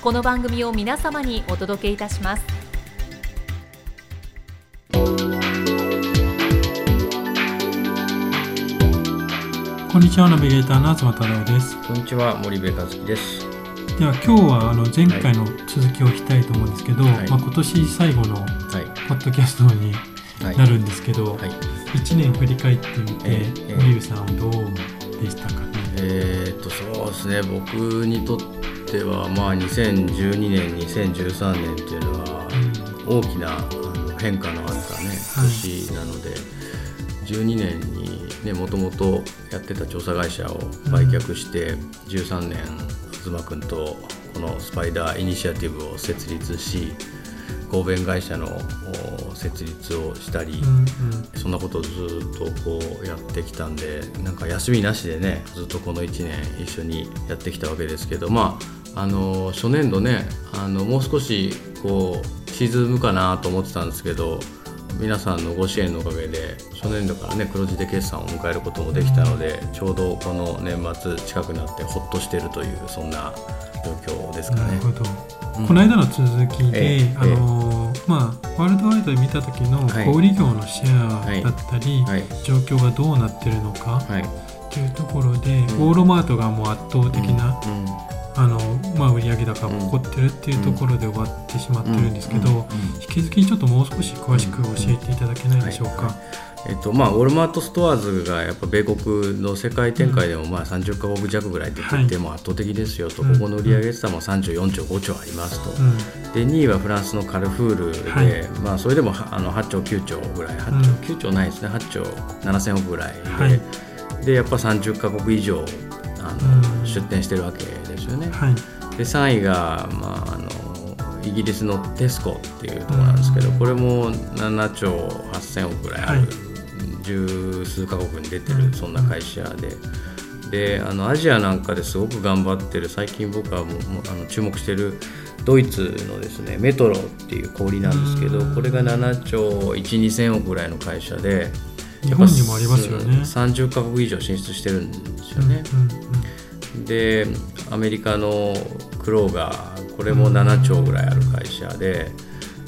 この番組を皆様にお届けいたします。こんにちはナビゲーターの東太郎です。こんにちは森部和樹です。では今日はあの前回の続きを聞きたいと思うんですけど、はい。まあ、今年最後のはい。ポッドキャストにはい。なるんですけど、はい。1年振り返ってみて、ええ森部さんはどうでしたかね、えーっとそうですね。僕にとってはまあ2012年2013年っていうのは大きな変化のあったね年なので、12年にねもともとやってた調査会社を売却して、13年東君とこのスパイダーイニシアティブを設立し合弁会社のお設立をしたり、うんうん。そんなことをずっとこうやってきたんでなんか休みなしでねずっとこの1年一緒にやってきたわけですけどまああの初年度ねあのもう少しこう沈むかなと思ってたんですけど皆さんのご支援のおかげで初年度からね黒字で決算を迎えることもできたのでちょうどこの年末近くなってほっとしてるというそんな状況ですかね。なる。ほど、うん。この間の続きで、ええあのまあ、ワールドワイドで見た時のはい。小売業のシェアだったり、はい。状況がどうなってるのかはい。というところで、んウォールマートがもう圧倒的な、うんうんあのまあ、売上高が起こってるっていうところで終わってしまってるんですけど、引き続きちょっともう少し詳しく教えていただけないでしょうか。えっとまあ、ウォルマートストアーズがやっぱ米国の世界展開でもまあ30カ国弱ぐらい出てて、はいもう圧倒的ですよと、うんここの売上決算も34兆5兆ありますと、うん。で2位はフランスのカルフールで、はい。まあ、それでもはあの8兆9兆ぐらい。8うん。兆、9兆ないですね。8兆7000億ぐらいで,、はい。でやっぱ30カ国以上あの、うん。出展してるわけですよね。はいで3位が、まあ、あのイギリスのテスコっていうところなんですけど、うんこれも7兆8000億ぐらいある、はい十数カ国に出てうんるそんな会社で。であのアジアなんかですごく頑張ってる最近僕はもうあの注目してるドイツのですねメトロっていう小売なんですけどうんこれが7兆12000億ぐらいの会社で日本にもありますよね。30カ国以上進出してるんですよね。うんうんでアメリカのクローガーこれも7兆ぐらいある会社で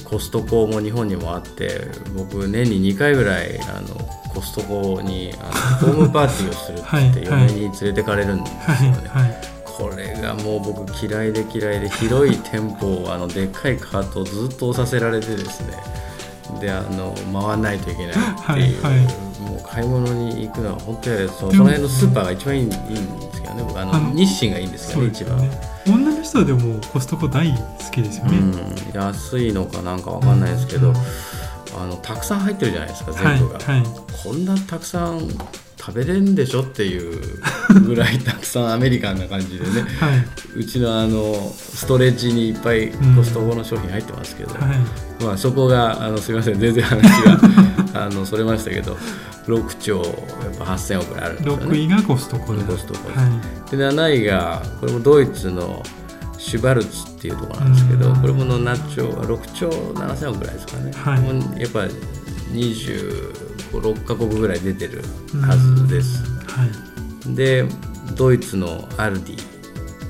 コストコも日本にもあって僕年に2回ぐらいあのコストコにあのホームパーティーをするって言って嫁に連れてかれるんですはいよね。はいこれがもう僕嫌いで嫌いで広い店舗をあのでっかいカートをずっと押させられてですね。であの回らないといけないっていう、はいはい。もう買い物に行くのは本当に嫌ですその辺のスーパーが一番いいいいんですけどね僕あの日清がいいんですけどね一番。女の人はでもコストコ大好きですよね。うん、安いのかなんかわかんないですけど、うん。あのたくさん入ってるじゃないですかはい全部が、はい。こんなたくさん食べれんでしょっていうぐらいたくさんアメリカンな感じでね。はい。うちのあのストレッジにいっぱいコストコの商品入ってますけど、はい。まあ、そこがあのすみません全然話があのそれましたけど6兆やっぱ8000億あるんですよ6ね。位がコストコで。コストコはで7位がこれもドイツのシュバルツっていうところなんですけどうん。これもの7兆6兆7000億ぐらいですかね、はい。やっぱ256カ国ぐらい出てるはずです。い。はでドイツのアルディ、い。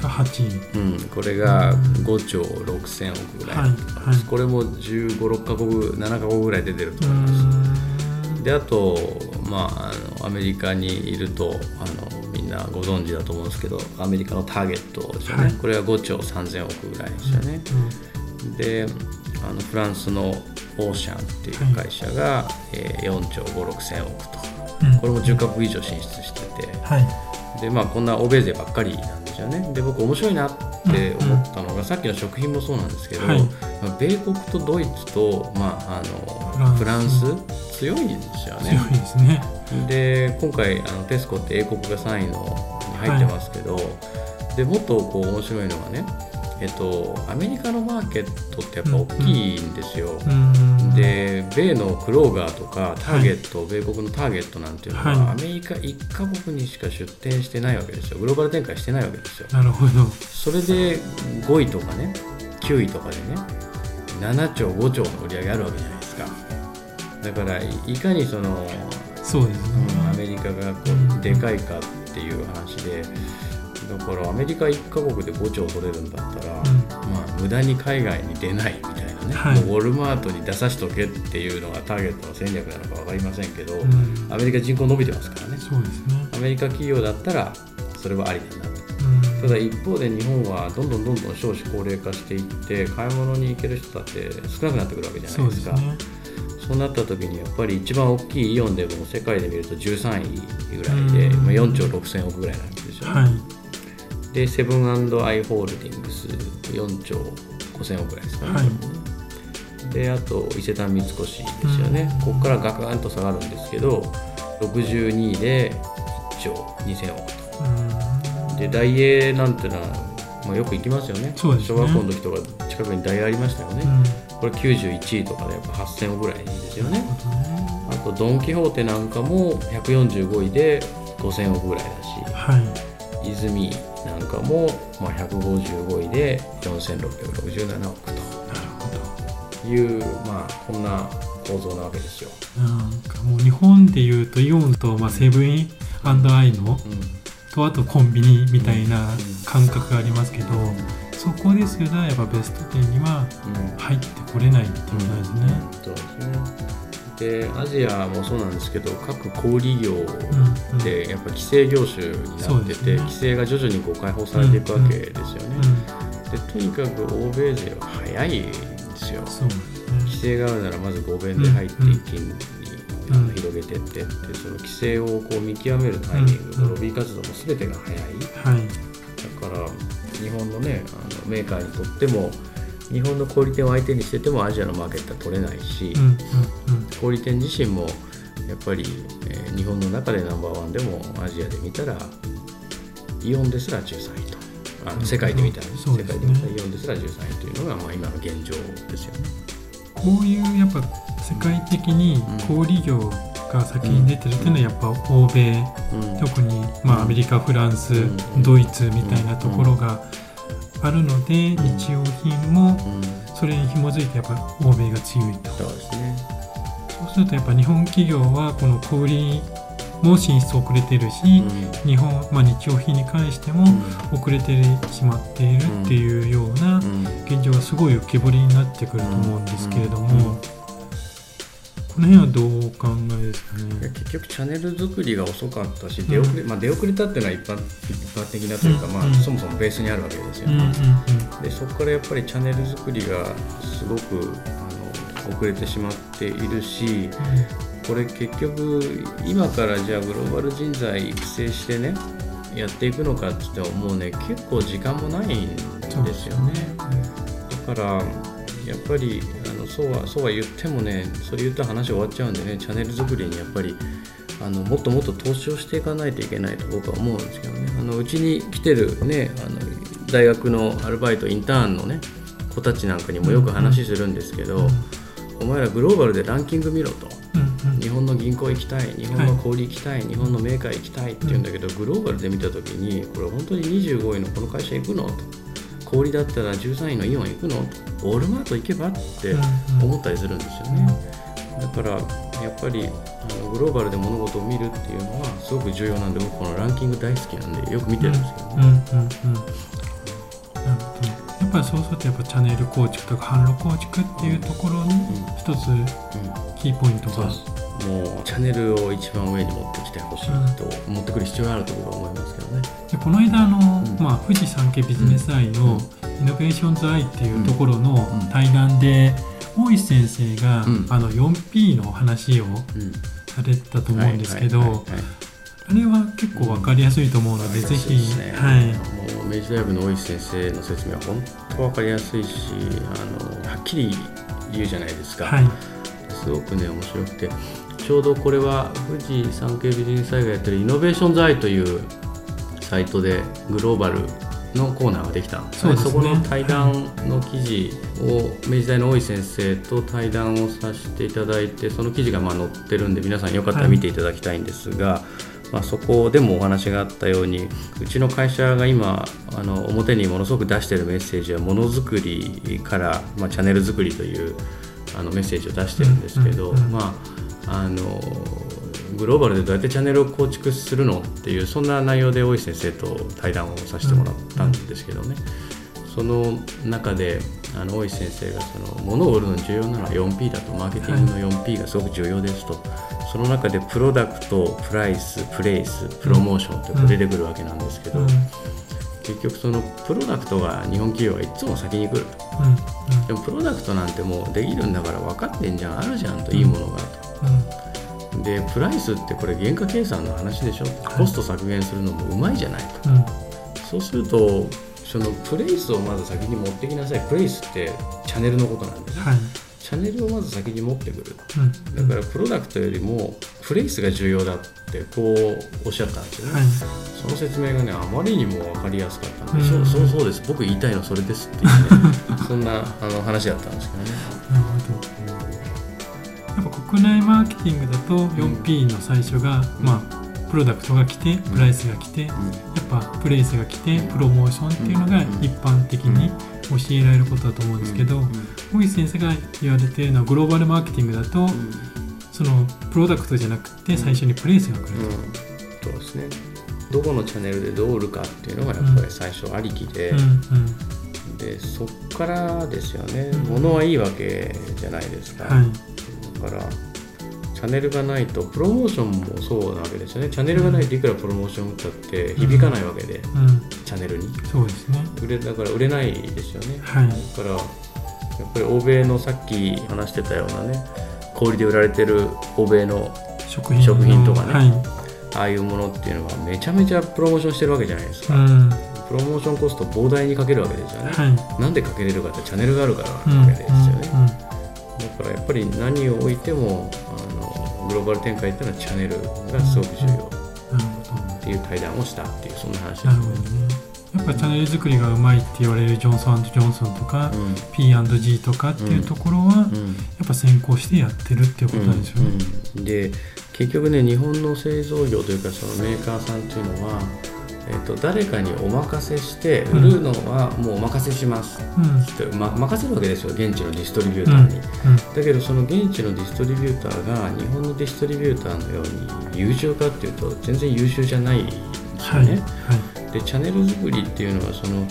が8位。うん、これが5兆6000億ぐらい、はい。はい。これも1 5 6カ国7カ国ぐらい出てるとう思います。んであと、まあ、あのアメリカにいるとあのみんなご存知だと思うんですけどアメリカのターゲットですよね、はい。これは5兆3000億ぐらいですよね、であのフランスのオーシャンっていう会社が、はい、えー、4兆5 6千億と、うん、これも10カ国以上進出してて、はい、でまあこんな欧米勢ばっかりなんよね。で僕面白いなって思ったのが、うんうん、さっきの食品もそうなんですけど、はい、まあ、米国とドイツと、まあ、あのフランス。強いんですよね。強いですね。で今回あのテスコって英国が3位のに入ってますけど、はい、でもっとこう面白いのがねえっと、アメリカのマーケットってやっぱ大きいんですよ。うんうん、で米のクローガーとかターゲット、はい、米国のターゲットなんていうのは、はい、アメリカ1カ国にしか出店してないわけですよ。グローバル展開してないわけですよ。なるほど。それで5位とかね9位とかでね7兆5兆の売り上げあるわけじゃないですか。だからいかにそのそうですね、うん、アメリカがこうでかいかっていう話で。だからアメリカ1カ国で5兆取れるんだったら、うん、まあ、無駄に海外に出ないみたい。なね、はい、ウォルマートに出さしとけっていうのがターゲットの戦略なのか分かりませんけど、うん、アメリカ人口伸びてますからね。そうですね。アメリカ企業だったらそれはありだなと。ただ一方で日本はどんどんどんどん少子高齢化していって買い物に行ける人だって少なくなってくるわけじゃないですか。そうなった時にやっぱり一番大きいイオンでも世界で見ると13位ぐらいで、まあ、4兆6000億ぐらいなんですよね。はい。でセブンアイ・ホールディングス4兆5000億ぐらいですかね、はい、であと伊勢丹三越ですよね、うん、ここからガクンと下がるんですけど62位で1兆2000億と、うん、でダイエーなんてのは、まあ、よく行きますよね、ね、小学校の時とか近くにダイエーありましたよね、うん、これ91位とかでやっぱ8000億ぐらいですよね。あとドン・キホーテなんかも145位で5000億ぐらいだし、はい、泉なんかも、まあ、155位で4667億という、まあ、こんな構造なわけですよ。なんかもう日本でいうとイオンと、まあ、セブンアイの、うん、とあとコンビニみたいな感覚がありますけど、うん、そこですらやっぱベスト10には入ってこれないっていうことですね。そうですね。でアジアもそうなんですけど各小売業でやっぱ規制業種になってて、うんうんね、規制が徐々にこう解放されていくわけですよね。でとにかく欧米勢は早いんですよ。すね、規制があるならまず合弁で入って一気に、あの広げてってってその規制をこう見極めるタイミング、ロビー活動も全てが早い、はい、だから日本のねあのメーカーにとっても日本の小売店を相手にしててもアジアのマーケットは取れないし、小売店自身もやっぱり、えー、日本の中でナンバーワンでもアジアで見たらイオンですら13位とあの世界で見たら、ね、世界で見たらイオンですら13位というのが、まあ、今の現状ですよね。こういうやっぱ世界的に小売業が先に出てるっていうのはやっぱ欧米、うん、特にまあアメリカフランス、うん、ドイツみたいなところが、あるので日用品もそれに紐づいてやっぱ欧米が強いと、そうですね。そうするとやっぱ日本企業はこの小売も進出遅れてるし、うん、日本、まあ、日用品に関しても遅れてしまっているっていうような現状がすごい浮き彫りになってくると思うんですけれども。この辺はどうお考えですかね？結局チャンネル作りが遅かったし、出遅れまあ、出遅れたっていうのは一般一般的なというか、まあ、そもそもベースにあるわけですよね、でそこからやっぱりチャンネル作りがすごくあの遅れてしまっているし、これ結局今からじゃあグローバル人材育成してねやっていくのかって言ってももうね結構時間もないんですよね。だからやっぱりあのそうはそうは言ってもねそれ言ったら話終わっちゃうんでねチャンネル作りにやっぱりあのもっともっと投資をしていかないといけないと僕は思うんですけどね。あのうちに来てるねあの大学のアルバイトインターンのね子たちなんかにもよく話するんですけど、お前らグローバルでランキング見ろと、本の銀行行きたい日本の小売行きたい、はい、日本のメーカー行きたいって言うんだけど、グローバルで見た時にこれ本当に25位のこの会社行くの？と。氷だったら13位のイオン行くの？オールマート行けばって思ったりするんですよね、だからやっぱりあのグローバルで物事を見るっていうのはすごく重要なんで僕このランキング大好きなんでよく見てるんですけどね、うん。うん。うん、やっぱりそうするとやっぱチャンネル構築とか販路構築っていうところに一つキーポイントが、もうチャンネルを一番上に持ってきてほしいと、うん、持ってくる必要があると僕は思いますけどね。でこの間の、うん、まあ、富士山系ビジネスアイのイノベーションズアイっていうところの対談で、大石先生が、うん。あの 4P の話をうん。されたと思うんですけど、あれは結構わかりやすいと思うので、ぜひ、そうですね。はい、もう明治大学の大石先生の説明は本当分かりやすいしあのはっきり言うじゃないですか、はい、すごくね面白くてちょうどこれは富士山系ビジネス災害やってるイノベーションズアイというサイトでグローバルのコーナーができたんですね。そうですね。この対談の記事を明治大の大井先生と対談をさせていただいてその記事がまあ載ってるんで皆さんよかったら見ていただきたいんですが、まあ、そこでもお話があったようにうちの会社が今あの表にものすごく出しているメッセージはものづくりから、まあ、チャンネル作りというあのメッセージを出してるんですけど、まああのグローバルでどうやってチャンネルを構築するのっていうそんな内容で大石先生と対談をさせてもらったんですけどね、その中であの大石先生がその物を売るのに重要なのは 4P だとマーケティングの 4P がすごく重要ですと、その中でプロダクトプライスプレイスプロモーションって出てくるわけなんですけど、うん、うん、結局そのプロダクトが日本企業はいつも先に来ると。でもプロダクトなんてもうできるんだから分かってんじゃんあるじゃんといいものがと。うん、でプライスってこれ原価計算の話でしょ？コスト削減するのもうまいじゃないと。うん、うん、そうするとそのプレイスをまず先に持ってきなさい。プレイスってチャンネルのことなんですはい、チャンネルをまず先に持ってくる。うん、だからプロダクトよりもプレイスが重要だってこうおっしゃったんですよね、はい、その説明がねあまりにも分かりやすかったので、うん。そうそうそうです。僕言いたいのそれですっていうね。そんなあの話だったんですけどね。なるほど。国内マーケティングだと 4P の最初が、まあプロダクトが来てプライスが来て、やっぱプレイスが来てプロモーションっていうのが一般的に教えられることだと思うんですけど、大石先生が言われているのはグローバルマーケティングだと、そのプロダクトじゃなくて最初にプレイスが来ると。そうですね。どこのチャンネルでどう売るかっていうのがやっぱり最初ありきで、でそっからですよね、うん物はいいわけじゃないですか、はい。だからチャンネルがないとプロモーションもそうなわけですよね。チャンネルがないといくらプロモーション打ったって響かないわけで、うん、チャンネルに。そうですね。売れだから売れないですよね、はい。だからやっぱり欧米のさっき話してたようなね小売りで売られてる欧米の食品とか。ね。はい。ああいうものっていうのはめちゃめちゃプロモーションしてるわけじゃないですか、うん。プロモーションコスト膨大にかけるわけですよね、はい。なんでかけれるかってチャンネルがあるからうんなわけですよね、うん。うん。だからやっぱり何を置いてもあのグローバル展開っていうのはチャンネルがすごく重要。っていう対談をしたっていうそんな話です。ね。やっぱチャンネル作りがうまいって言われるジョンソンジョンソンとか、うん。P&G とかっていうところは、やうん。っぱ先行してやってるっていうことなんでしょうね。うん。で結局ね日本の製造業というかそのメーカーさんっていうのは、えっと誰かにお任せして売るのはもうお任せします。うん。って、ま、任せるわけですよ現地のディストリビューターに、うん。だけどその現地のディストリビューターが日本のディストリビューターのように優秀かっていうと全然優秀じゃないんですよはい。ね、はでチャンネル作りっていうのはその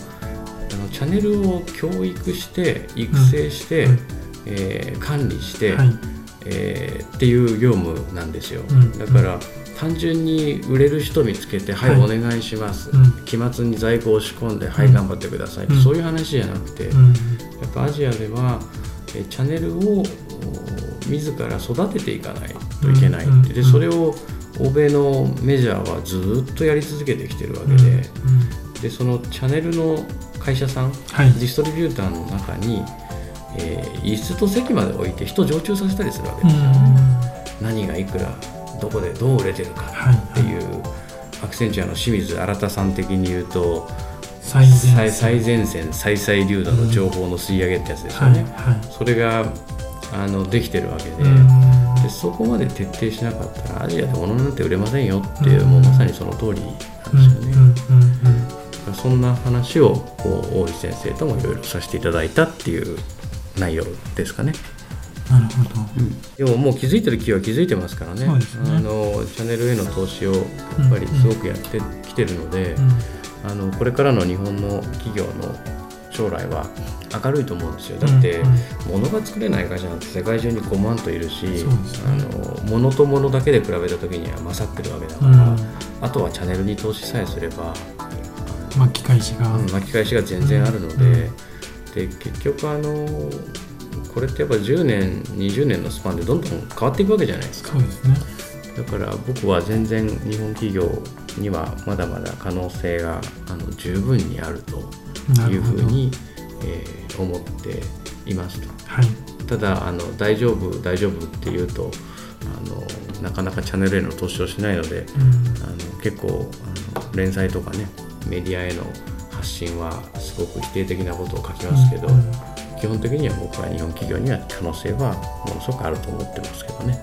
あのチャンネルを教育して育成して、うん。えー管理して、いはい。えーっていう業務なんですよ、うん。だから単純に売れる人見つけて「はい、はい。お願いします」うん。期末に在庫を仕込んで「はい、うん。頑張ってください」うん。そういう話じゃなくて、うん。やっぱアジアではえチャンネルをお自ら育てていかないといけない、うん。でそれを欧米のメジャーはずっとやり続けてきてるわけで,、でそのチャンネルの会社さんはい。ディストリビューターの中に、えー椅子と席まで置いて人常駐させたりするわけうんですよ。ね、何がいくらどこでどう売れてるかはい。っていう、アクセンチュアの清水新さん的に言うと最前最最前線最最流度の情報の吸い上げってやつですよはいね、はそれがあのできてるわけで,、でそこまで徹底しなかったらアジアで物なんて売れませんよっていう、うん。もうまさにその通りなんですよね、そんな話をこう大石先生ともいろいろさせていただいたっていう内容ですかね、なるほど。でももう気づいてる気は気づいてますからね。ね。あのチャンネルへの投資をやっぱりすごくやってきてるので、うんあのこれからの日本の企業の将来は明るいと思うんですよ。だって、うん。物が作れない会社なんて世界中に5万といるし、ね。あの物と物だけで比べた時には勝ってるわけだから、うん。あとはチャンネルに投資さえすればあ巻き返しが、うん、巻き返しが全然あるので,、で結局あのこれってやっぱ10年20年のスパンでどんどん変わっていくわけじゃないですか。そうですね。だから僕は全然日本企業にはまだまだ可能性があの十分にあるというふうに、えー、思っていますと。はい、ただあの大丈夫大丈夫っていうとあのなかなかチャンネルへの投資をしないので、うん、あの結構あの連載とかねメディアへの発信はすごく否定的なことを書きますけど、うんうん、基本的には僕は日本企業には可能性はものすごくあると思ってますけどね。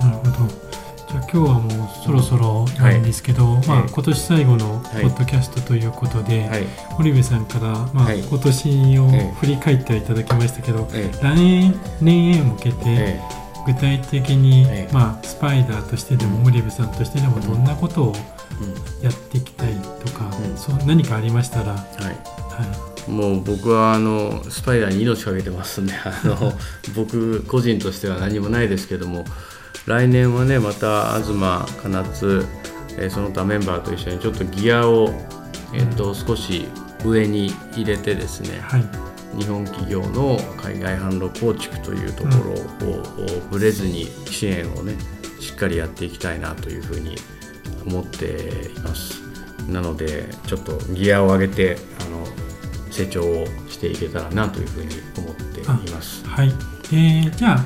なるほど。じゃあ今日はもうそろそろなんですけど、はい、まあ、今年最後のポッドキャストということで、はい、堀部さんから、まあ、今年を振り返っていただきましたけど、来年へ向けて具体的に、まあ、スパイダーとしてでも堀部さんとしてでもどんなことをやっていきたいとか、うん、そう何かありましたら、はい。はいもう僕はあのスパイダーに命かけてますんで あの僕個人としては何もないですけども。来年はねまた東かなつ、えー、その他メンバーと一緒にちょっとギアを、えーと、少し上に入れてですね、はい、日本企業の海外販路構築というところを、うん、ぶれずに支援をねしっかりやっていきたいなというふうに思っています。なのでちょっとギアを上げて成長をしていけたらなというふうに思っています。はい、えー、じゃあ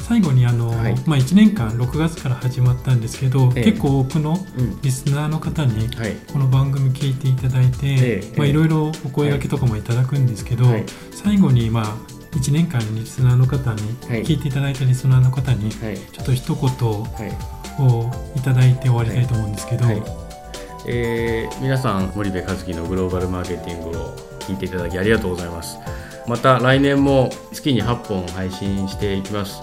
最後にあの、はい、まあ、1年間6月から始まったんですけど、ええ、結構多くのリスナーの方にこの番組聞いていただいて、えまあ、いろいろお声がけとかもいただくんですけど、はい、最後に、まあ、1年間リスナーの方に、聞いていただいたリスナーの方に、ちょっと一言をいただいて終わりたいと思うんですけど。えー、皆さん森部和樹のグローバルマーケティングを聞いていただきありがとうございますまた来年も月に8本配信していきます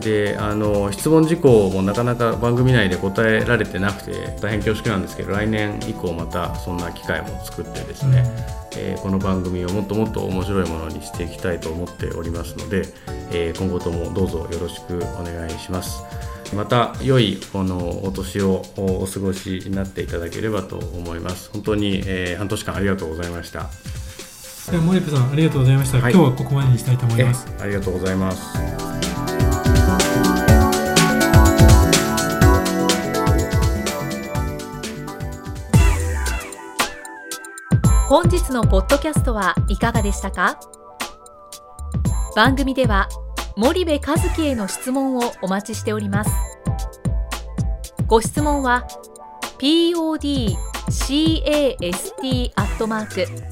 であの質問事項もなかなか番組内で答えられてなくて大変恐縮なんですけど来年以降またそんな機会も作ってですね、うん、えー、この番組をもっともっと面白いものにしていきたいと思っておりますので、えー、今後ともどうぞよろしくお願いします。また良いこのお年をお過ごしになっていただければと思います。本当に、えー、半年間ありがとうございました。では森部さんありがとうございました、はい、今日はここまでにしたいと思います。ありがとうございます。本日のポッドキャストはいかがでしたか？番組では森部和樹への質問をお待ちしておりますご質問は podcast アットマーク